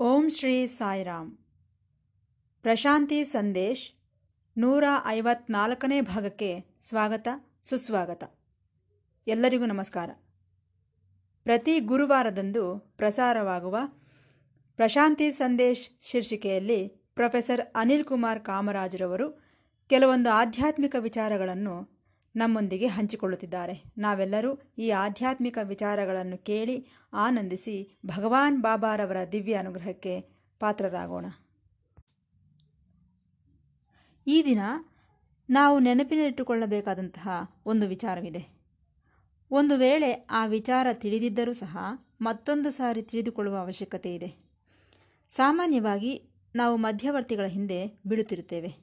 ಓಂ ಶ್ರೀ ಸಾಯಿರಾಮ್. ಪ್ರಶಾಂತಿ ಸಂದೇಶ್, ನೂರ ಐವತ್ನಾಲ್ಕನೇ ಭಾಗಕ್ಕೆ ಸ್ವಾಗತ, ಸುಸ್ವಾಗತ. ಎಲ್ಲರಿಗೂ ನಮಸ್ಕಾರ. ಪ್ರತಿ ಗುರುವಾರದಂದು ಪ್ರಸಾರವಾಗುವ ಪ್ರಶಾಂತಿ ಸಂದೇಶ್ ಶೀರ್ಷಿಕೆಯಲ್ಲಿ ಪ್ರೊಫೆಸರ್ ಅನಿಲ್ ಕುಮಾರ್ ಕಾಮರಾಜರವರು ಕೆಲವೊಂದು ಆಧ್ಯಾತ್ಮಿಕ ವಿಚಾರಗಳನ್ನು ನಮ್ಮೊಂದಿಗೆ ಹಂಚಿಕೊಳ್ಳುತ್ತಿದ್ದಾರೆ. ನಾವೆಲ್ಲರೂ ಈ ಆಧ್ಯಾತ್ಮಿಕ ವಿಚಾರಗಳನ್ನು ಕೇಳಿ ಆನಂದಿಸಿ ಭಗವಾನ್ ಬಾಬಾರವರ ದಿವ್ಯ ಅನುಗ್ರಹಕ್ಕೆ ಪಾತ್ರರಾಗೋಣ. ಈ ದಿನ ನಾವು ನೆನಪಿನಲ್ಲಿಟ್ಟುಕೊಳ್ಳಬೇಕಾದಂತಹ ಒಂದು ವಿಚಾರವಿದೆ. ಒಂದು ವೇಳೆ ಆ ವಿಚಾರ ತಿಳಿದಿದ್ದರೂ ಸಹ ಮತ್ತೊಂದು ಸಾರಿ ತಿಳಿದುಕೊಳ್ಳುವ ಅವಶ್ಯಕತೆ ಇದೆ. ಸಾಮಾನ್ಯವಾಗಿ ನಾವು ಮಧ್ಯವರ್ತಿಗಳ ಹಿಂದೆ ಬೀಳುತ್ತಿರುತ್ತೇವೆ.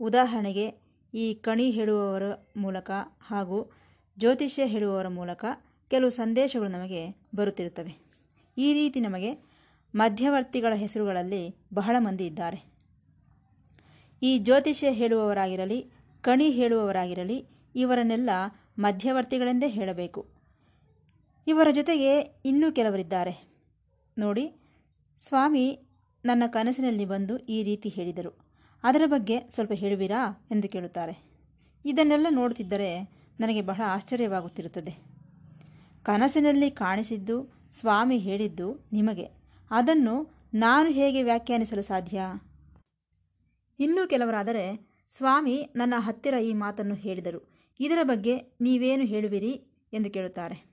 ಉದಾಹರಣೆಗೆ ಈ ಕಣಿ ಹೇಳುವವರ ಮೂಲಕ ಹಾಗೂ ಜ್ಯೋತಿಷ್ಯ ಹೇಳುವವರ ಮೂಲಕ ಕೆಲವು ಸಂದೇಶಗಳು ನಮಗೆ ಬರುತ್ತಿರುತ್ತವೆ. ಈ ರೀತಿ ನಮಗೆ ಮಧ್ಯವರ್ತಿಗಳ ಹೆಸರುಗಳಲ್ಲಿ ಬಹಳ ಮಂದಿ ಇದ್ದಾರೆ. ಈ ಜ್ಯೋತಿಷ್ಯ ಹೇಳುವವರಾಗಿರಲಿ, ಕಣಿ ಹೇಳುವವರಾಗಿರಲಿ, ಇವರನ್ನೆಲ್ಲ ಮಧ್ಯವರ್ತಿಗಳೆಂದೇ ಹೇಳಬೇಕು. ಇವರ ಜೊತೆಗೆ ಇನ್ನೂ ಕೆಲವರಿದ್ದಾರೆ. ನೋಡಿ, ಸ್ವಾಮಿ ನನ್ನ ಕನಸಿನಲ್ಲಿ ಬಂದು ಈ ರೀತಿ ಹೇಳಿದರು. ಅದರ ಬಗ್ಗೆ ಸ್ವಲ್ಪ ಹೇಳುವಿರಾ? ಎಂದು ಕೇಳುತ್ತಾರೆ. ಇದನ್ನೆಲ್ಲ ನೋಡುತ್ತಿದ್ದರೆ ನನಗೆ ಬಹಳ ಆಶ್ಚರ್ಯವಾಗುತ್ತಿರುತ್ತದೆ. ಕನಸಿನಲ್ಲಿ ಕಾಣಿಸಿದ್ದು, ಸ್ವಾಮಿ ಹೇಳಿದ್ದು ನಿಮಗೆ. ಅದನ್ನು ನಾನು ಹೇಗೆ ವ್ಯಾಖ್ಯಾನಿಸಲು ಸಾಧ್ಯ? ಇನ್ನೂ ಕೆಲವರಾದರೆ, ಸ್ವಾಮಿ ನನ್ನ ಹತ್ತಿರ ಈ ಮಾತನ್ನು ಹೇಳಿದರು. ಇದರ ಬಗ್ಗೆ ನೀವೇನು ಹೇಳುವಿರಿ? ಎಂದು ಕೇಳುತ್ತಾರೆ.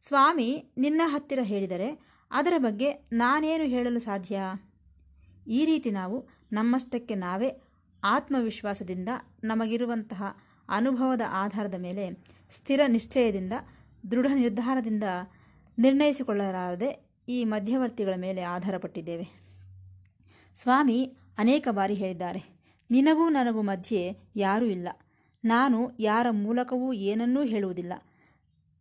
ಸ್ವಾಮಿ, ನಿನ್ನ ಹತ್ತಿರ ಹೇಳಿದರೆ ಅದರ ಬಗ್ಗೆ ನಾನೇನು ಹೇಳಲು ಸಾಧ್ಯ? ಈ ರೀತಿ ನಾವು ನಮ್ಮಷ್ಟಕ್ಕೆ ನಾವೇ ಆತ್ಮವಿಶ್ವಾಸದಿಂದ ನಮಗಿರುವಂತಹ ಅನುಭವದ ಆಧಾರದ ಮೇಲೆ ಸ್ಥಿರ ನಿಶ್ಚಯದಿಂದ, ದೃಢ ನಿರ್ಧಾರದಿಂದ ನಿರ್ಣಯಿಸಿಕೊಳ್ಳಲಾರದೆ ಈ ಮಧ್ಯವರ್ತಿಗಳ ಮೇಲೆ ಆಧಾರಪಟ್ಟಿದ್ದೇವೆ. ಸ್ವಾಮಿ ಅನೇಕ ಬಾರಿ ಹೇಳಿದ್ದಾರೆ, ನಿನಗೂ ನನಗೂ ಮಧ್ಯೆ ಯಾರೂ ಇಲ್ಲ. ನಾನು ಯಾರ ಮೂಲಕವೂ ಏನನ್ನೂ ಹೇಳುವುದಿಲ್ಲ.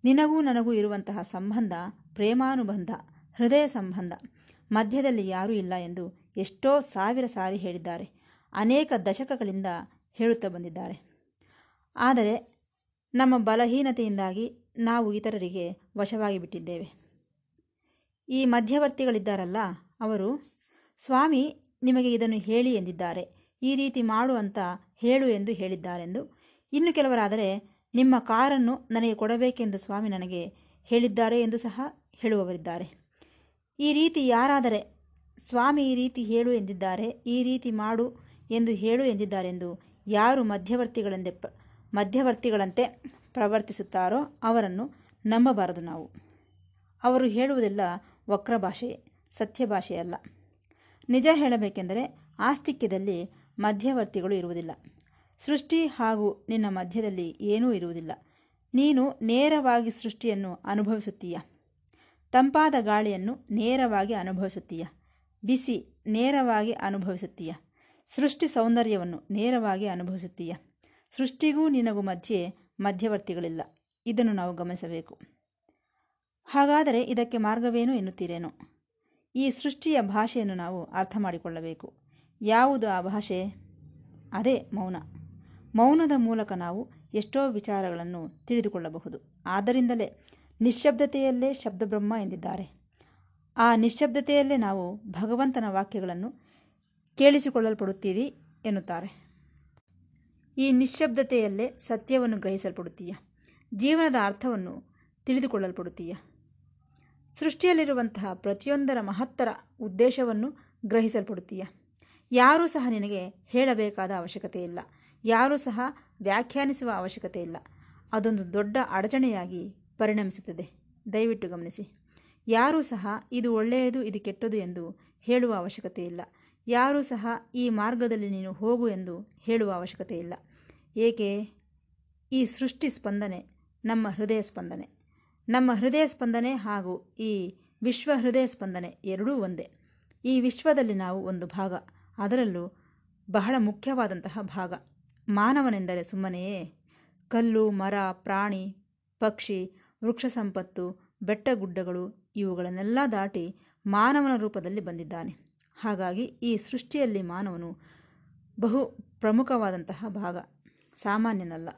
ನಿನಗೂ ನನಗೂ ಇರುವಂತಹ ಸಂಬಂಧ ಪ್ರೇಮಾನುಬಂಧ, ಹೃದಯ ಸಂಬಂಧ. ಮಧ್ಯದಲ್ಲಿ ಯಾರೂ ಇಲ್ಲ ಎಂದು ಎಷ್ಟೋ ಸಾವಿರ ಸಾರಿ ಹೇಳಿದ್ದಾರೆ. ಅನೇಕ ದಶಕಗಳಿಂದ ಹೇಳುತ್ತಾ ಬಂದಿದ್ದಾರೆ. ಆದರೆ ನಮ್ಮ ಬಲಹೀನತೆಯಿಂದಾಗಿ ನಾವು ಇತರರಿಗೆ ವಶವಾಗಿ ಬಿಟ್ಟಿದ್ದೇವೆ. ಈ ಮಧ್ಯವರ್ತಿಗಳಿದ್ದಾರಲ್ಲ ಅವರು? ಸ್ವಾಮಿ, ನಿಮಗೆ ಇದನ್ನು ಹೇಳಿ ಎಂದಿದ್ದಾರೆ. ಈ ರೀತಿ ಮಾಡು ಅಂತ ಹೇಳು ಎಂದು ಹೇಳಿದ್ದಾರೆಂದು. ಇನ್ನು ಕೆಲವರಾದರೆ, ನಿಮ್ಮ ಕಾರನ್ನು ನನಗೆ ಕೊಡಬೇಕೆಂದು ಸ್ವಾಮಿ ನನಗೆ ಹೇಳಿದ್ದಾರೆ ಎಂದು ಸಹ ಹೇಳುವವರಿದ್ದಾರೆ. ಈ ರೀತಿ ಯಾರಾದರೆ ಸ್ವಾಮಿ ಈ ರೀತಿ ಹೇಳು ಎಂದಿದ್ದಾರೆ, ಈ ರೀತಿ ಮಾಡು ಎಂದು ಹೇಳು ಎಂದಿದ್ದಾರೆಂದು ಯಾರು ಮಧ್ಯವರ್ತಿಗಳೆಂದೆ ಮಧ್ಯವರ್ತಿಗಳಂತೆ ಪ್ರವರ್ತಿಸುತ್ತಾರೋ ಅವರನ್ನು ನಂಬಬಾರದು ನಾವು. ಅವರು ಹೇಳುವುದೆಲ್ಲ ವಕ್ರ ಭಾಷೆಯೇ ಸತ್ಯ ಭಾಷೆಯಲ್ಲ ನಿಜ ಹೇಳಬೇಕೆಂದರೆ ಆಸ್ತಿಕ್ಯದಲ್ಲಿ ಮಧ್ಯವರ್ತಿಗಳು ಇರುವುದಿಲ್ಲ. ಸೃಷ್ಟಿ ಹಾಗೂ ನಿನ್ನ ಮಧ್ಯದಲ್ಲಿ ಏನೂ ಇರುವುದಿಲ್ಲ. ನೀನು ನೇರವಾಗಿ ಸೃಷ್ಟಿಯನ್ನು ಅನುಭವಿಸುತ್ತೀಯ? ತಂಪಾದ ಗಾಳಿಯನ್ನು ನೇರವಾಗಿ ಅನುಭವಿಸುತ್ತೀಯ? ಬಿಸಿ, ನೇರವಾಗಿ ಅನುಭವಿಸುತ್ತೀಯ. ಸೃಷ್ಟಿ ಸೌಂದರ್ಯವನ್ನು ನೇರವಾಗಿ ಅನುಭವಿಸುತ್ತೀಯ. ಸೃಷ್ಟಿಗೂ ನಿನಗೂ ಮಧ್ಯೆ ಮಧ್ಯವರ್ತಿಗಳಿಲ್ಲ. ಇದನ್ನು ನಾವು ಗಮನಿಸಬೇಕು. ಹಾಗಾದರೆ ಇದಕ್ಕೆ ಮಾರ್ಗವೇನು ಎನ್ನುತ್ತೀರೇನು? ಈ ಸೃಷ್ಟಿಯ ಭಾಷೆಯನ್ನು ನಾವು ಅರ್ಥ ಮಾಡಿಕೊಳ್ಳಬೇಕು ಯಾವುದು ಆ ಭಾಷೆ? ಅದೇ ಮೌನ. ಮೌನದ ಮೂಲಕ ನಾವು ಎಷ್ಟೋ ವಿಚಾರಗಳನ್ನು ತಿಳಿದುಕೊಳ್ಳಬಹುದು. ಆದ್ದರಿಂದಲೇ ನಿಶ್ಶಬ್ದತೆಯಲ್ಲೇ ಶಬ್ದಬ್ರಹ್ಮ ಎಂದಿದ್ದಾರೆ. ಆ ನಿಶ್ಶಬ್ದತೆಯಲ್ಲೇ ನಾವು ಭಗವಂತನ ವಾಕ್ಯಗಳನ್ನು ಕೇಳಿಸಿಕೊಳ್ಳಲ್ಪಡುತ್ತೀರಿ ಎನ್ನುತ್ತಾರೆ. ಈ ನಿಶ್ಶಬ್ದತೆಯಲ್ಲೇ ಸತ್ಯವನ್ನು ಗ್ರಹಿಸಲ್ಪಡುತ್ತೀಯ. ಜೀವನದ ಅರ್ಥವನ್ನು ತಿಳಿದುಕೊಳ್ಳಲ್ಪಡುತ್ತೀಯ. ಸೃಷ್ಟಿಯಲ್ಲಿರುವಂತಹ ಪ್ರತಿಯೊಂದರ ಮಹತ್ತರ ಉದ್ದೇಶವನ್ನು ಗ್ರಹಿಸಲ್ಪಡುತ್ತೀಯ. ಯಾರೂ ಸಹ ನಿನಗೆ ಹೇಳಬೇಕಾದ ಅವಶ್ಯಕತೆ ಇಲ್ಲ. ಯಾರೂ ಸಹ ವ್ಯಾಖ್ಯಾನಿಸುವ ಅವಶ್ಯಕತೆ ಇಲ್ಲ. ಅದೊಂದು ದೊಡ್ಡ ಅಡಚಣೆಯಾಗಿ ಪರಿಣಮಿಸುತ್ತದೆ. ದಯವಿಟ್ಟು ಗಮನಿಸಿ. ಯಾರೂ ಸಹ ಇದು ಒಳ್ಳೆಯದು, ಇದು ಕೆಟ್ಟದು ಎಂದು ಹೇಳುವ ಅವಶ್ಯಕತೆ ಇಲ್ಲ. ಯಾರೂ ಸಹ ಈ ಮಾರ್ಗದಲ್ಲಿ ನೀನು ಹೋಗು ಎಂದು ಹೇಳುವ ಅವಶ್ಯಕತೆ ಇಲ್ಲ. ಏಕೆ? ಈ ಸೃಷ್ಟಿ ಸ್ಪಂದನೆ ನಮ್ಮ ಹೃದಯ ಸ್ಪಂದನೆ. ನಮ್ಮ ಹೃದಯ ಸ್ಪಂದನೆ ಹಾಗೂ ಈ ವಿಶ್ವ ಹೃದಯ ಸ್ಪಂದನೆ ಎರಡೂ ಒಂದೇ. ಈ ವಿಶ್ವದಲ್ಲಿ ನಾವು ಒಂದು ಭಾಗ. ಅದರಲ್ಲೂ ಬಹಳ ಮುಖ್ಯವಾದಂತಹ ಭಾಗ. ಮಾನವನೆಂದರೆ ಸುಮ್ಮನೆಯೇ? ಕಲ್ಲು, ಮರ, ಪ್ರಾಣಿ, ಪಕ್ಷಿ, ವೃಕ್ಷ ಸಂಪತ್ತು ಬೆಟ್ಟಗುಡ್ಡಗಳು ಇವುಗಳನ್ನೆಲ್ಲ ದಾಟಿ ಮಾನವನ ರೂಪದಲ್ಲಿ ಬಂದಿದ್ದಾನೆ. ಹಾಗಾಗಿ ಈ ಸೃಷ್ಟಿಯಲ್ಲಿ ಮಾನವನು ಬಹು ಪ್ರಮುಖವಾದಂತಹ ಭಾಗ. ಸಾಮಾನ್ಯನಲ್ಲ.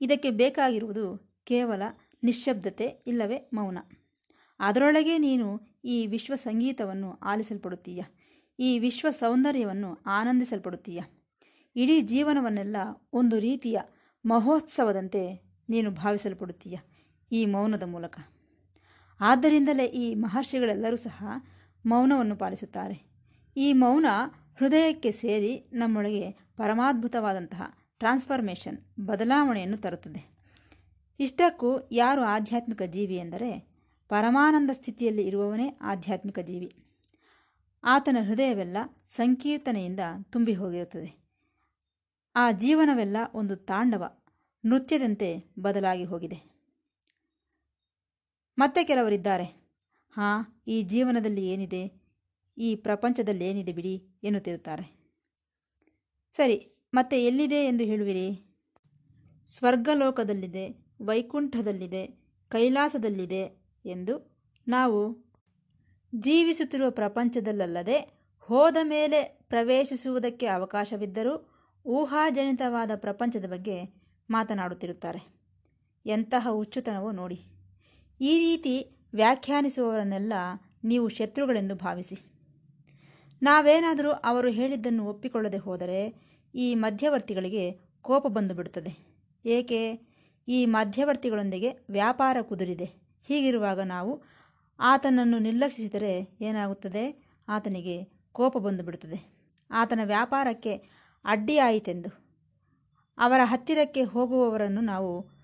ಇದಕ್ಕೆ ಬೇಕಾಗಿರುವುದು ಕೇವಲ ನಿಶ್ಶಬ್ದತೆ ಇಲ್ಲವೇ ಮೌನ. ಅದರೊಳಗೆ ನೀನು ಈ ವಿಶ್ವ ಸಂಗೀತವನ್ನು ಆಲಿಸಲ್ಪಡುತ್ತೀಯ. ಈ ವಿಶ್ವ ಸೌಂದರ್ಯವನ್ನು ಆನಂದಿಸಲ್ಪಡುತ್ತೀಯ. ಇಡೀ ಜೀವನವನ್ನೆಲ್ಲ ಒಂದು ರೀತಿಯ ಮಹೋತ್ಸವದಂತೆ ನೀನು ಭಾವಿಸಲ್ಪಡುತ್ತೀಯ. ಈ ಮೌನದ ಮೂಲಕ. ಆದ್ದರಿಂದಲೇ ಈ ಮಹರ್ಷಿಗಳೆಲ್ಲರೂ ಸಹ ಮೌನವನ್ನು ಪಾಲಿಸುತ್ತಾರೆ. ಈ ಮೌನ ಹೃದಯಕ್ಕೆ ಸೇರಿ ನಮ್ಮೊಳಗೆ ಪರಮಾದ್ಭುತವಾದಂತಹ ಟ್ರಾನ್ಸ್ಫಾರ್ಮೇಷನ್, ಬದಲಾವಣೆಯನ್ನು ತರುತ್ತದೆ. ಇಷ್ಟಕ್ಕೂ ಯಾರು ಆಧ್ಯಾತ್ಮಿಕ ಜೀವಿ ಎಂದರೆ ಪರಮಾನಂದ ಸ್ಥಿತಿಯಲ್ಲಿ ಇರುವವನೇ ಆಧ್ಯಾತ್ಮಿಕ ಜೀವಿ. ಆತನ ಹೃದಯವೆಲ್ಲ ಸಂಕೀರ್ತನೆಯಿಂದ ತುಂಬಿ ಹೋಗಿರುತ್ತದೆ. ಆ ಜೀವನವೆಲ್ಲ ಒಂದು ತಾಂಡವ, ನೃತ್ಯದಂತೆ ಬದಲಾಗಿ ಹೋಗಿದೆ. ಮತ್ತೆ ಕೆಲವರಿದ್ದಾರೆ. ಹಾಂ, ಈ ಜೀವನದಲ್ಲಿ ಏನಿದೆ? ಈ ಪ್ರಪಂಚದಲ್ಲಿ ಏನಿದೆ ಬಿಡಿ ಎನ್ನುತ್ತಿರುತ್ತಾರೆ. ಸರಿ, ಮತ್ತೆ ಎಲ್ಲಿದೆ ಎಂದು ಹೇಳುವಿರಿ? ಸ್ವರ್ಗಲೋಕದಲ್ಲಿದೆ, ವೈಕುಂಠದಲ್ಲಿದೆ, ಕೈಲಾಸದಲ್ಲಿದೆ ಎಂದು ನಾವು ಜೀವಿಸುತ್ತಿರುವ ಪ್ರಪಂಚದಲ್ಲದೆ ಹೋದ ಮೇಲೆ ಪ್ರವೇಶಿಸುವುದಕ್ಕೆ ಅವಕಾಶವಿದ್ದರೂ ಊಹಾಜನಿತವಾದ ಪ್ರಪಂಚದ ಬಗ್ಗೆ ಮಾತನಾಡುತ್ತಿರುತ್ತಾರೆ. ಎಂತಹ ಹುಚ್ಚುತನವೋ ನೋಡಿ. ಈ ರೀತಿ ವ್ಯಾಖ್ಯಾನಿಸುವವರನ್ನೆಲ್ಲ ನೀವು ಶತ್ರುಗಳೆಂದು ಭಾವಿಸಿ. ನಾವೇನಾದರೂ ಅವರು ಹೇಳಿದ್ದನ್ನು ಒಪ್ಪಿಕೊಳ್ಳದೆ ಹೋದರೆ ಈ ಮಧ್ಯವರ್ತಿಗಳಿಗೆ ಕೋಪ ಬಂದು ಬಿಡುತ್ತದೆ ಏಕೆ? ಈ ಮಧ್ಯವರ್ತಿಗಳೊಂದಿಗೆ ವ್ಯಾಪಾರ ಕುದುರಿದೆ. ಹೀಗಿರುವಾಗ ನಾವು ಆತನನ್ನು ನಿರ್ಲಕ್ಷಿಸಿದರೆ ಏನಾಗುತ್ತದೆ? ಆತನಿಗೆ ಕೋಪ ಬಂದು ಬಿಡುತ್ತದೆ ಆತನ ವ್ಯಾಪಾರಕ್ಕೆ ಅಡ್ಡಿಯಾಯಿತೆಂದು. ಅವರ ಹತ್ತಿರಕ್ಕೆ ಹೋಗುವವರನ್ನು ನಾವು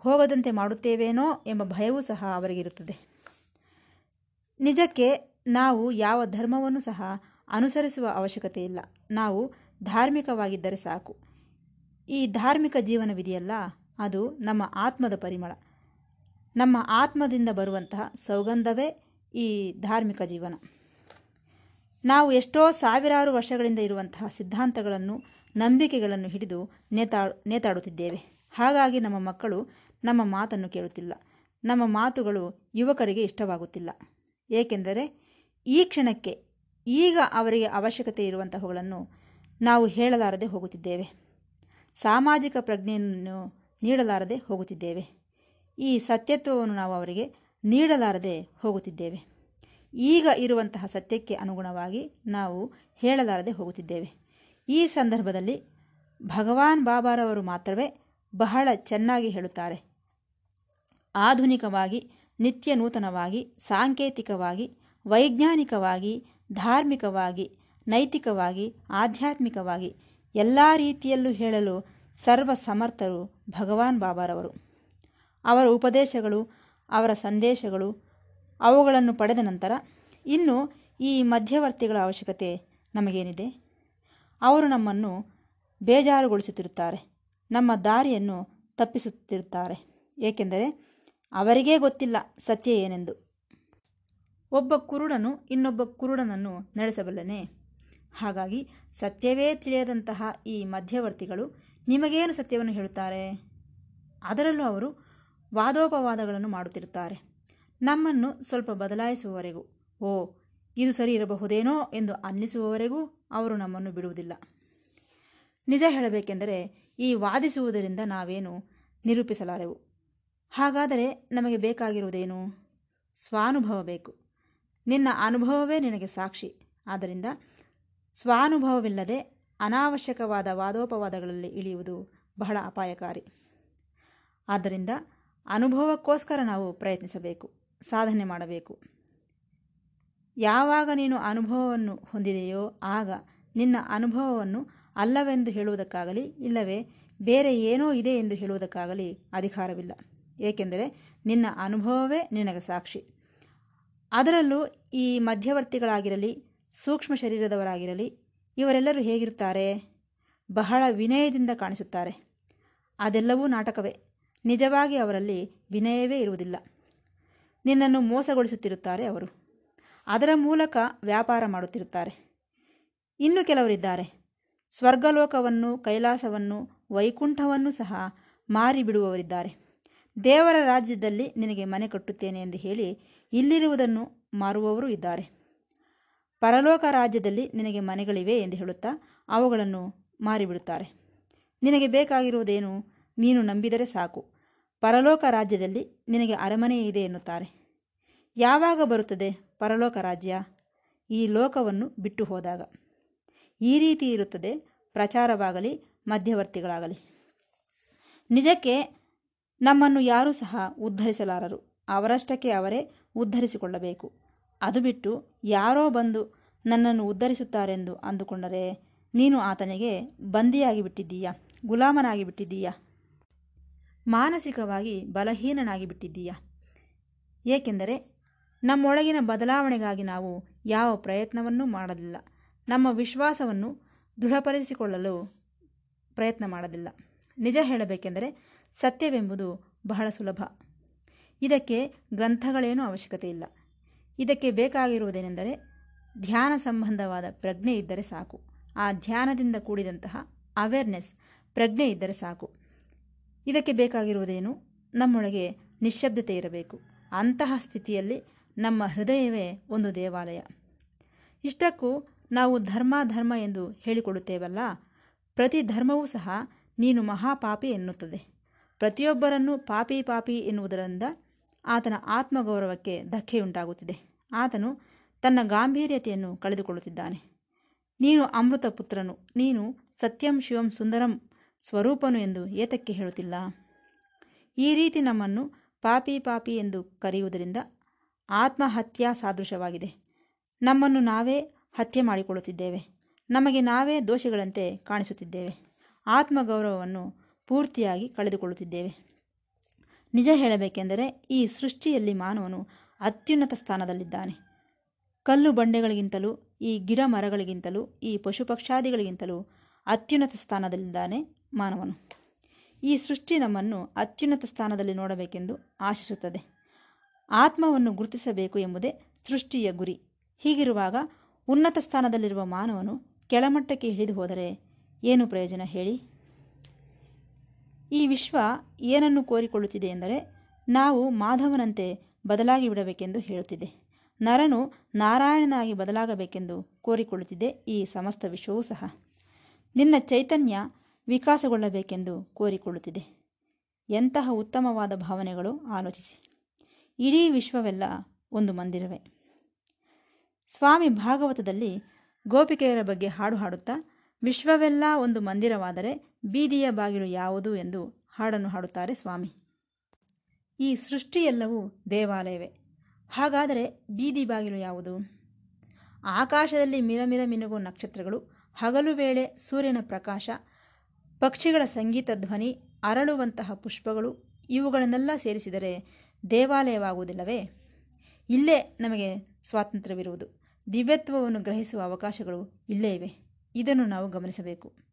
ಹೋಗದಂತೆ ಮಾಡುತ್ತೇವೇನೋ ಎಂಬ ಭಯವೂ ಸಹ ಅವರಿಗಿರುತ್ತದೆ. ನಿಜಕ್ಕೆ ನಾವು ಯಾವ ಧರ್ಮವನ್ನು ಸಹ ಅನುಸರಿಸುವ ಅವಶ್ಯಕತೆ ಇಲ್ಲ. ನಾವು ಧಾರ್ಮಿಕವಾಗಿದ್ದರೆ ಸಾಕು. ಈ ಧಾರ್ಮಿಕ ಜೀವನವಿದೆಯಲ್ಲ ಅದು ನಮ್ಮ ಆತ್ಮದ ಪರಿಮಳ. ನಮ್ಮ ಆತ್ಮದಿಂದ ಬರುವಂತಹ ಸೌಗಂಧವೇ ಈ ಧಾರ್ಮಿಕ ಜೀವನ. ನಾವು ಎಷ್ಟೋ ಸಾವಿರಾರು ವರ್ಷಗಳಿಂದ ಇರುವಂತಹ ಸಿದ್ಧಾಂತಗಳನ್ನು, ನಂಬಿಕೆಗಳನ್ನು ಹಿಡಿದು ನೇತಾಡು ನೇತಾಡುತ್ತಿದ್ದೇವೆ. ಹಾಗಾಗಿ ನಮ್ಮ ಮಕ್ಕಳು ನಮ್ಮ ಮಾತನ್ನು ಕೇಳುತ್ತಿಲ್ಲ. ನಮ್ಮ ಮಾತುಗಳು ಯುವಕರಿಗೆ ಇಷ್ಟವಾಗುತ್ತಿಲ್ಲ. ಏಕೆಂದರೆ ಈ ಕ್ಷಣಕ್ಕೆ ಈಗ ಅವರಿಗೆ ಅವಶ್ಯಕತೆ ಇರುವಂತಹವುಗಳನ್ನು ನಾವು ಹೇಳಲಾರದೆ ಹೋಗುತ್ತಿದ್ದೇವೆ. ಸಾಮಾಜಿಕ ಪ್ರಜ್ಞೆಯನ್ನು ನೀಡಲಾರದೆ ಹೋಗುತ್ತಿದ್ದೇವೆ. ಈ ಸತ್ಯತ್ವವನ್ನು ನಾವು ಅವರಿಗೆ ನೀಡಲಾರದೆ ಹೋಗುತ್ತಿದ್ದೇವೆ. ಈಗ ಇರುವಂತಹ ಸತ್ಯಕ್ಕೆ ಅನುಗುಣವಾಗಿ ನಾವು ಹೇಳಲಾರದೆ ಹೋಗುತ್ತಿದ್ದೇವೆ. ಈ ಸಂದರ್ಭದಲ್ಲಿ ಭಗವಾನ್ ಬಾಬಾರವರು ಮಾತ್ರವೇ ಬಹಳ ಚೆನ್ನಾಗಿ ಹೇಳುತ್ತಾರೆ. ಆಧುನಿಕವಾಗಿ, ನಿತ್ಯ ನೂತನವಾಗಿ, ಸಾಂಕೇತಿಕವಾಗಿ, ವೈಜ್ಞಾನಿಕವಾಗಿ, ಧಾರ್ಮಿಕವಾಗಿ, ನೈತಿಕವಾಗಿ, ಆಧ್ಯಾತ್ಮಿಕವಾಗಿ ಎಲ್ಲ ರೀತಿಯಲ್ಲೂ ಹೇಳಲು ಸರ್ವ ಸಮರ್ಥರು ಭಗವಾನ್ ಬಾಬಾರವರು. ಅವರ ಉಪದೇಶಗಳು, ಅವರ ಸಂದೇಶಗಳು ಅವುಗಳನ್ನು ಪಡೆದ ನಂತರ ಇನ್ನು ಈ ಮಧ್ಯವರ್ತಿಗಳ ಅವಶ್ಯಕತೆ ನಮಗೇನಿದೆ? ಅವರು ನಮ್ಮನ್ನು ಬೇಜಾರುಗೊಳಿಸುತ್ತಿರುತ್ತಾರೆ, ನಮ್ಮ ದಾರಿಯನ್ನು ತಪ್ಪಿಸುತ್ತಿರುತ್ತಾರೆ. ಏಕೆಂದರೆ ಅವರಿಗೇ ಗೊತ್ತಿಲ್ಲ ಸತ್ಯ ಏನೆಂದು. ಒಬ್ಬ ಕುರುಡನು ಇನ್ನೊಬ್ಬ ಕುರುಡನನ್ನು ನಡೆಸಬಲ್ಲನೆ. ಹಾಗಾಗಿ ಸತ್ಯವೇ ತಿಳಿಯದಂತಹ ಈ ಮಧ್ಯವರ್ತಿಗಳು ನಿಮಗೇನು ಸತ್ಯವನ್ನು ಹೇಳುತ್ತಾರೆ? ಅದರಲ್ಲೂ ಅವರು ವಾದೋಪವಾದಗಳನ್ನು ಮಾಡುತ್ತಿರುತ್ತಾರೆ. ನಮ್ಮನ್ನು ಸ್ವಲ್ಪ ಬದಲಾಯಿಸುವವರೆಗೂ. ಓ, ಇದು ಸರಿ ಇರಬಹುದೇನೋ ಎಂದು ಅನ್ನಿಸುವವರೆಗೂ ಅವರು ನಮ್ಮನ್ನು ಬಿಡುವುದಿಲ್ಲ. ನಿಜ ಹೇಳಬೇಕೆಂದರೆ ಈ ವಾದಿಸುವುದರಿಂದ ನಾವೇನು ನಿರೂಪಿಸಲಾರೆವು? ಹಾಗಾದರೆ ನಮಗೆ ಬೇಕಾಗಿರುವುದೇನು? ಸ್ವಾನುಭವ ಬೇಕು. ನಿನ್ನ ಅನುಭವವೇ ನಿನಗೆ ಸಾಕ್ಷಿ. ಆದ್ದರಿಂದ ಸ್ವಾನುಭವವಿಲ್ಲದೆ ಅನಾವಶ್ಯಕವಾದ ವಾದೋಪವಾದಗಳಲ್ಲಿ ಇಳಿಯುವುದು ಬಹಳ ಅಪಾಯಕಾರಿ. ಆದ್ದರಿಂದ ಅನುಭವಕ್ಕೋಸ್ಕರ ನಾವು ಪ್ರಯತ್ನಿಸಬೇಕು, ಸಾಧನೆ ಮಾಡಬೇಕು. ಯಾವಾಗ ನೀನು ಅನುಭವವನ್ನು ಹೊಂದಿದೆಯೋ ಆಗ ನಿನ್ನ ಅನುಭವವನ್ನು ಅಲ್ಲವೆಂದು ಹೇಳುವುದಕ್ಕಾಗಲಿ, ಇಲ್ಲವೇ ಬೇರೆ ಏನೋ ಇದೆ ಎಂದು ಹೇಳುವುದಕ್ಕಾಗಲಿ ಅಧಿಕಾರವಿಲ್ಲ. ಏಕೆಂದರೆ ನಿನ್ನ ಅನುಭವವೇ ನಿನಗೆ ಸಾಕ್ಷಿ. ಅದರಲ್ಲೂ ಈ ಮಧ್ಯವರ್ತಿಗಳಾಗಿರಲಿ, ಸೂಕ್ಷ್ಮ ಶರೀರದವರಾಗಿರಲಿ, ಇವರೆಲ್ಲರೂ ಹೇಗಿರುತ್ತಾರೆ? ಬಹಳ ವಿನಯದಿಂದ ಕಾಣಿಸುತ್ತಾರೆ. ಅದೆಲ್ಲವೂ ನಾಟಕವೇ. ನಿಜವಾಗಿ ಅವರಲ್ಲಿ ವಿನಯವೇ ಇರುವುದಿಲ್ಲ. ನಿನ್ನನ್ನು ಮೋಸಗೊಳಿಸುತ್ತಿರುತ್ತಾರೆ ಅವರು. ಅದರ ಮೂಲಕ ವ್ಯಾಪಾರ ಮಾಡುತ್ತಿರುತ್ತಾರೆ. ಇನ್ನು ಕೆಲವರಿದ್ದಾರೆ. ಸ್ವರ್ಗಲೋಕವನ್ನು ಕೈಲಾಸವನ್ನು ವೈಕುಂಠವನ್ನು ಸಹ ಮಾರಿಬಿಡುವವರಿದ್ದಾರೆ. ದೇವರ ರಾಜ್ಯದಲ್ಲಿ ನಿನಗೆ ಮನೆ ಕಟ್ಟುತ್ತೇನೆ ಎಂದು ಹೇಳಿ ಇಲ್ಲಿರುವುದನ್ನು ಮಾರುವವರು ಇದ್ದಾರೆ. ಪರಲೋಕ ರಾಜ್ಯದಲ್ಲಿ ನಿನಗೆ ಮನೆಗಳಿವೆ ಎಂದು ಹೇಳುತ್ತಾ ಅವುಗಳನ್ನು ಮಾರಿಬಿಡುತ್ತಾರೆ. ನಿನಗೆ ಬೇಕಾಗಿರುವುದೇನು ನೀನು ನಂಬಿದರೆ ಸಾಕು. ಪರಲೋಕ ರಾಜ್ಯದಲ್ಲಿ ನಿನಗೆ ಅರಮನೆ ಇದೆ ಎನ್ನುತ್ತಾರೆ. ಯಾವಾಗ ಬರುತ್ತದೆ ಪರಲೋಕ ರಾಜ್ಯ? ಈ ಲೋಕವನ್ನು ಬಿಟ್ಟು ಹೋದಾಗ. ಈ ರೀತಿ ಇರುತ್ತದೆ ಪ್ರಚಾರವಾಗಲಿ ಮಧ್ಯವರ್ತಿಗಳಾಗಲಿ. ನಿಜಕ್ಕೆ ನಮ್ಮನ್ನು ಯಾರೂ ಸಹ ಉದ್ಧರಿಸಲಾರರು. ಅವರಷ್ಟಕ್ಕೆ ಅವರೇ ಉದ್ಧರಿಸಿಕೊಳ್ಳಬೇಕು. ಅದು ಬಿಟ್ಟು ಯಾರೋ ಬಂದು ನನ್ನನ್ನು ಉದ್ಧರಿಸುತ್ತಾರೆಂದು ಅಂದುಕೊಂಡರೆ ನೀನು ಆತನಿಗೆ ಬಂದಿಯಾಗಿ ಬಿಟ್ಟಿದ್ದೀಯಾ ಗುಲಾಮನಾಗಿ ಬಿಟ್ಟಿದ್ದೀಯಾ ಮಾನಸಿಕವಾಗಿ ಬಲಹೀನನಾಗಿ ಬಿಟ್ಟಿದ್ದೀಯಾ ಏಕೆಂದರೆ ನಮ್ಮೊಳಗಿನ ಬದಲಾವಣೆಗಾಗಿ ನಾವು ಯಾವ ಪ್ರಯತ್ನವನ್ನೂ ಮಾಡಲಿಲ್ಲ. ನಮ್ಮ ವಿಶ್ವಾಸವನ್ನು ದೃಢಪಡಿಸಿಕೊಳ್ಳಲು ಪ್ರಯತ್ನ ಮಾಡಲಿಲ್ಲ. ನಿಜ ಹೇಳಬೇಕೆಂದರೆ ಸತ್ಯವೆಂಬುದು ಬಹಳ ಸುಲಭ. ಇದಕ್ಕೆ ಗ್ರಂಥಗಳೇನೂ ಅವಶ್ಯಕತೆ ಇಲ್ಲ. ಇದಕ್ಕೆ ಬೇಕಾಗಿರುವುದೇನೆಂದರೆ ಧ್ಯಾನ ಸಂಬಂಧವಾದ ಪ್ರಜ್ಞೆ ಇದ್ದರೆ ಸಾಕು. ಆ ಧ್ಯಾನದಿಂದ ಕೂಡಿದಂತಹ ಅವೇರ್ನೆಸ್ ಪ್ರಜ್ಞೆ ಇದ್ದರೆ ಸಾಕು. ಇದಕ್ಕೆ ಬೇಕಾಗಿರುವುದೇನು? ನಮ್ಮೊಳಗೆ ನಿಶ್ಶಬ್ದತೆ ಇರಬೇಕು. ಅಂತಹ ಸ್ಥಿತಿಯಲ್ಲಿ ನಮ್ಮ ಹೃದಯವೇ ಒಂದು ದೇವಾಲಯ. ಇಷ್ಟಕ್ಕೂ ನಾವು ಧರ್ಮ ಧರ್ಮ ಎಂದು ಹೇಳಿಕೊಳ್ಳುತ್ತೇವಲ್ಲ ಪ್ರತಿ ಧರ್ಮವೂ ಸಹ ನೀನು ಮಹಾಪಾಪಿ ಎನ್ನುತ್ತದೆ. ಪ್ರತಿಯೊಬ್ಬರನ್ನು ಪಾಪಿ ಪಾಪಿ ಎನ್ನುವುದರಿಂದ ಆತನ ಆತ್ಮಗೌರವಕ್ಕೆ ಧಕ್ಕೆಯುಂಟಾಗುತ್ತಿದೆ. ಆತನು ತನ್ನ ಗಾಂಭೀರ್ಯತೆಯನ್ನು ಕಳೆದುಕೊಳ್ಳುತ್ತಿದ್ದಾನೆ. ನೀನು ಅಮೃತ ಪುತ್ರನು, ನೀನು ಸತ್ಯಂ ಶಿವಂ ಸುಂದರಂ ಸ್ವರೂಪನು ಎಂದು ಏತಕ್ಕೆ ಹೇಳುತ್ತಿಲ್ಲ? ಈ ರೀತಿ ನಮ್ಮನ್ನು ಪಾಪಿ ಪಾಪಿ ಎಂದು ಕರೆಯುವುದರಿಂದ ಆತ್ಮಹತ್ಯಾ ಸಾದೃಶವಾಗಿದೆ ನಮ್ಮನ್ನು ನಾವೇ ಹತ್ಯೆ ಮಾಡಿಕೊಳ್ಳುತ್ತಿದ್ದೇವೆ. ನಮಗೆ ನಾವೇ ದೋಷಿಗಳಂತೆ ಕಾಣಿಸುತ್ತಿದ್ದೇವೆ. ಆತ್ಮಗೌರವವನ್ನು ಪೂರ್ತಿಯಾಗಿ ಕಳೆದುಕೊಳ್ಳುತ್ತಿದ್ದೇವೆ. ನಿಜ ಹೇಳಬೇಕೆಂದರೆ ಈ ಸೃಷ್ಟಿಯಲ್ಲಿ ಮಾನವನು ಅತ್ಯುನ್ನತ ಸ್ಥಾನದಲ್ಲಿದ್ದಾನೆ. ಕಲ್ಲು ಬಂಡೆಗಳಿಗಿಂತಲೂ, ಈ ಗಿಡ ಮರಗಳಿಗಿಂತಲೂ, ಈ ಪಶು ಪಕ್ಷಾದಿಗಳಿಗಿಂತಲೂ ಅತ್ಯುನ್ನತ ಸ್ಥಾನದಲ್ಲಿದ್ದಾನೆ ಮಾನವನು. ಈ ಸೃಷ್ಟಿ ನಮ್ಮನ್ನು ಅತ್ಯುನ್ನತ ಸ್ಥಾನದಲ್ಲಿ ನೋಡಬೇಕೆಂದು ಆಶಿಸುತ್ತದೆ. ಆತ್ಮವನ್ನು ಗುರುತಿಸಬೇಕು ಎಂಬುದೇ ಸೃಷ್ಟಿಯ ಗುರಿ. ಹೀಗಿರುವಾಗ ಉನ್ನತ ಸ್ಥಾನದಲ್ಲಿರುವ ಮಾನವನು ಕೆಳಮಟ್ಟಕ್ಕೆ ಹಿಡಿದು ಹೋದರೆ ಏನು ಪ್ರಯೋಜನ ಹೇಳಿ? ಈ ವಿಶ್ವ ಏನನ್ನು ಕೋರಿಕೊಳ್ಳುತ್ತಿದೆ ಎಂದರೆ ನಾವು ಮಾಧವನಂತೆ ಬದಲಾಗಿ ಬಿಡಬೇಕೆಂದು ಹೇಳುತ್ತಿದೆ. ನರನು ನಾರಾಯಣನಾಗಿ ಬದಲಾಗಬೇಕೆಂದು ಕೋರಿಕೊಳ್ಳುತ್ತಿದೆ ಈ ಸಮಸ್ತ ವಿಶ್ವವೂ ಸಹ. ನಿನ್ನ ಚೈತನ್ಯ ವಿಕಾಸಗೊಳ್ಳಬೇಕೆಂದು ಕೋರಿಕೊಳ್ಳುತ್ತಿದೆ. ಎಂತಹ ಉತ್ತಮವಾದ ಭಾವನೆಗಳು ಆಲೋಚಿಸಿ. ಇಡೀ ವಿಶ್ವವೆಲ್ಲ ಒಂದು ಮಂದಿರವೇ. ಸ್ವಾಮಿ ಭಾಗವತದಲ್ಲಿ ಗೋಪಿಕೆಯರ ಬಗ್ಗೆ ಹಾಡು ಹಾಡುತ್ತಾ, ವಿಶ್ವವೆಲ್ಲ ಒಂದು ಮಂದಿರವಾದರೆ ಬೀದಿಯ ಬಾಗಿಲು ಯಾವುದು ಎಂದು ಹಾಡನ್ನು ಹಾಡುತ್ತಾರೆ ಸ್ವಾಮಿ. ಈ ಸೃಷ್ಟಿಯೆಲ್ಲವೂ ದೇವಾಲಯವೇ. ಹಾಗಾದರೆ ಬೀದಿ ಬಾಗಿಲು ಯಾವುದು? ಆಕಾಶದಲ್ಲಿ ಮಿರಮಿರ ಮಿನುಗುವ ನಕ್ಷತ್ರಗಳು, ಹಗಲು ವೇಳೆ ಸೂರ್ಯನ ಪ್ರಕಾಶ, ಪಕ್ಷಿಗಳ ಸಂಗೀತ ಧ್ವನಿ, ಅರಳುವಂತಹ ಪುಷ್ಪಗಳು, ಇವುಗಳನ್ನೆಲ್ಲ ಸೇರಿಸಿದರೆ ದೇವಾಲಯವಾಗುವುದಿಲ್ಲವೇ? ಇಲ್ಲೇ ನಮಗೆ ಸ್ವಾತಂತ್ರ್ಯವಿರುವುದು. ದಿವ್ಯತ್ವವನ್ನು ಗ್ರಹಿಸುವ ಅವಕಾಶಗಳು ಇಲ್ಲೇ ಇವೆ. ಇದನ್ನು ನಾವು ಗಮನಿಸಬೇಕು.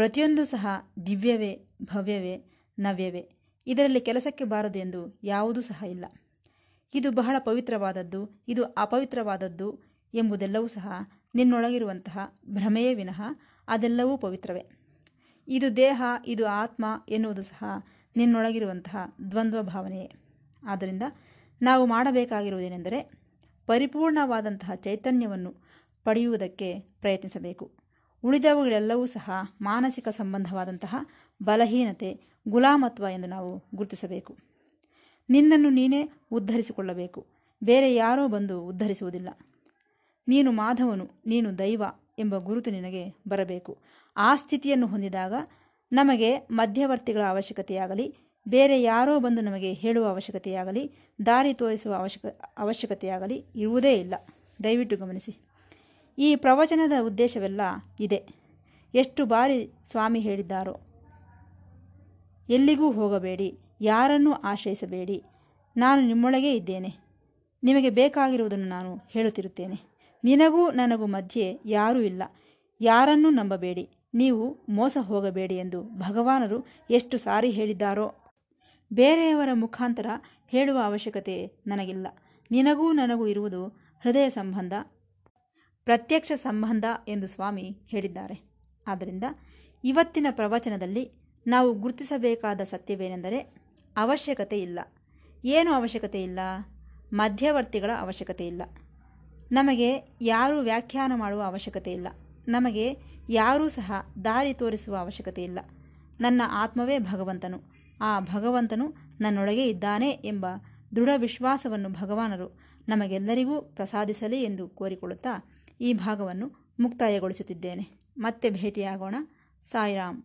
ಪ್ರತಿಯೊಂದು ಸಹ ದಿವ್ಯವೇ, ಭವ್ಯವೇ, ನವ್ಯವೇ. ಇದರಲ್ಲಿ ಕೆಲಸಕ್ಕೆ ಬಾರದು ಎಂದು ಯಾವುದೂ ಸಹ ಇಲ್ಲ. ಇದು ಬಹಳ ಪವಿತ್ರವಾದದ್ದು, ಇದು ಅಪವಿತ್ರವಾದದ್ದು ಎಂಬುದೆಲ್ಲವೂ ಸಹ ನಿನ್ನೊಳಗಿರುವಂತಹ ಭ್ರಮೆಯೇ ವಿನಃ ಅದೆಲ್ಲವೂ ಪವಿತ್ರವೇ. ಇದು ದೇಹ, ಇದು ಆತ್ಮ ಎನ್ನುವುದು ಸಹ ನಿನ್ನೊಳಗಿರುವಂತಹ ದ್ವಂದ್ವ ಭಾವನೆಯೇ ಆದ್ದರಿಂದ ನಾವು ಮಾಡಬೇಕಾಗಿರುವುದೇನೆಂದರೆ ಪರಿಪೂರ್ಣವಾದಂತಹ ಚೈತನ್ಯವನ್ನು ಪಡೆಯುವುದಕ್ಕೆ ಪ್ರಯತ್ನಿಸಬೇಕು. ಉಳಿದವುಗಳೆಲ್ಲವೂ ಸಹ ಮಾನಸಿಕ ಸಂಬಂಧವಾದಂತಹ ಬಲಹೀನತೆ, ಗುಲಾಮತ್ವ ಎಂದು ನಾವು ಗುರುತಿಸಬೇಕು. ನಿನ್ನನ್ನು ನೀನೇ ಉದ್ಧರಿಸಿಕೊಳ್ಳಬೇಕು. ಬೇರೆ ಯಾರೋ ಬಂದು ಉದ್ಧರಿಸುವುದಿಲ್ಲ. ನೀನು ಮಾಧವನು, ನೀನು ದೈವ ಎಂಬ ಗುರುತು ನಿನಗೆ ಬರಬೇಕು. ಆ ಸ್ಥಿತಿಯನ್ನು ಹೊಂದಿದಾಗ ನಮಗೆ ಮಧ್ಯವರ್ತಿಗಳ ಅವಶ್ಯಕತೆಯಾಗಲಿ, ಬೇರೆ ಯಾರೋ ಬಂದು ನಮಗೆ ಹೇಳುವ ಅವಶ್ಯಕತೆಯಾಗಲಿ, ದಾರಿ ತೋರಿಸುವ ಅವಶ್ಯಕ, ಅವಶ್ಯಕತೆಯಾಗಲಿ ಇರುವುದೇ ಇಲ್ಲ. ದಯವಿಟ್ಟು ಗಮನಿಸಿ. ಈ ಪ್ರವಚನದ ಉದ್ದೇಶವೆಲ್ಲ ಇದೆ. ಎಷ್ಟು ಬಾರಿ ಸ್ವಾಮಿ ಹೇಳಿದ್ದಾರೋ. ಎಲ್ಲಿಗೂ ಹೋಗಬೇಡಿ, ಯಾರನ್ನೂ ಆಶ್ರಯಿಸಬೇಡಿ. ನಾನು ನಿಮ್ಮೊಳಗೇ ಇದ್ದೇನೆ. ನಿಮಗೆ ಬೇಕಾಗಿರುವುದನ್ನು ನಾನು ಹೇಳುತ್ತಿರುತ್ತೇನೆ. ನಿನಗೂ ನನಗೂ ಮಧ್ಯೆ ಯಾರೂ ಇಲ್ಲ. ಯಾರನ್ನೂ ನಂಬಬೇಡಿ. ನೀವು ಮೋಸ ಹೋಗಬೇಡಿ ಎಂದು ಭಗವಾನರು ಎಷ್ಟು ಸಾರಿ ಹೇಳಿದ್ದಾರೋ. ಬೇರೆಯವರ ಮುಖಾಂತರ ಹೇಳುವ ಅವಶ್ಯಕತೆ ನನಗಿಲ್ಲ. ನಿನಗೂ ನನಗೂ ಇರುವುದು ಹೃದಯ ಸಂಬಂಧ ಪ್ರತ್ಯಕ್ಷ ಸಂಬಂಧ ಎಂದು ಸ್ವಾಮಿ ಹೇಳಿದ್ದಾರೆ. ಆದ್ದರಿಂದ ಇವತ್ತಿನ ಪ್ರವಚನದಲ್ಲಿ ನಾವು ಗುರುತಿಸಬೇಕಾದ ಸತ್ಯವೇನೆಂದರೆ ಅವಶ್ಯಕತೆ ಇಲ್ಲ. ಏನು ಅವಶ್ಯಕತೆ ಇಲ್ಲ? ಮಧ್ಯವರ್ತಿಗಳ ಅವಶ್ಯಕತೆ ಇಲ್ಲ. ನಮಗೆ ಯಾರೂ ವ್ಯಾಖ್ಯಾನ ಮಾಡುವ ಅವಶ್ಯಕತೆ ಇಲ್ಲ. ನಮಗೆ ಯಾರೂ ಸಹ ದಾರಿ ತೋರಿಸುವ ಅವಶ್ಯಕತೆ ಇಲ್ಲ. ನನ್ನ ಆತ್ಮವೇ ಭಗವಂತನು. ಆ ಭಗವಂತನು ನನ್ನೊಳಗೆ ಇದ್ದಾನೆ ಎಂಬ ದೃಢ ವಿಶ್ವಾಸವನ್ನು ಭಗವಾನರು ನಮಗೆಲ್ಲರಿಗೂ ಪ್ರಸಾದಿಸಲಿ ಎಂದು ಕೋರಿಕೊಳ್ಳುತ್ತಾ ಈ ಭಾಗವನ್ನು ಮುಕ್ತಾಯಗೊಳಿಸುತ್ತಿದ್ದೇನೆ. ಮತ್ತೆ ಭೇಟಿಯಾಗೋಣ. ಸಾಯಿರಾಮ್.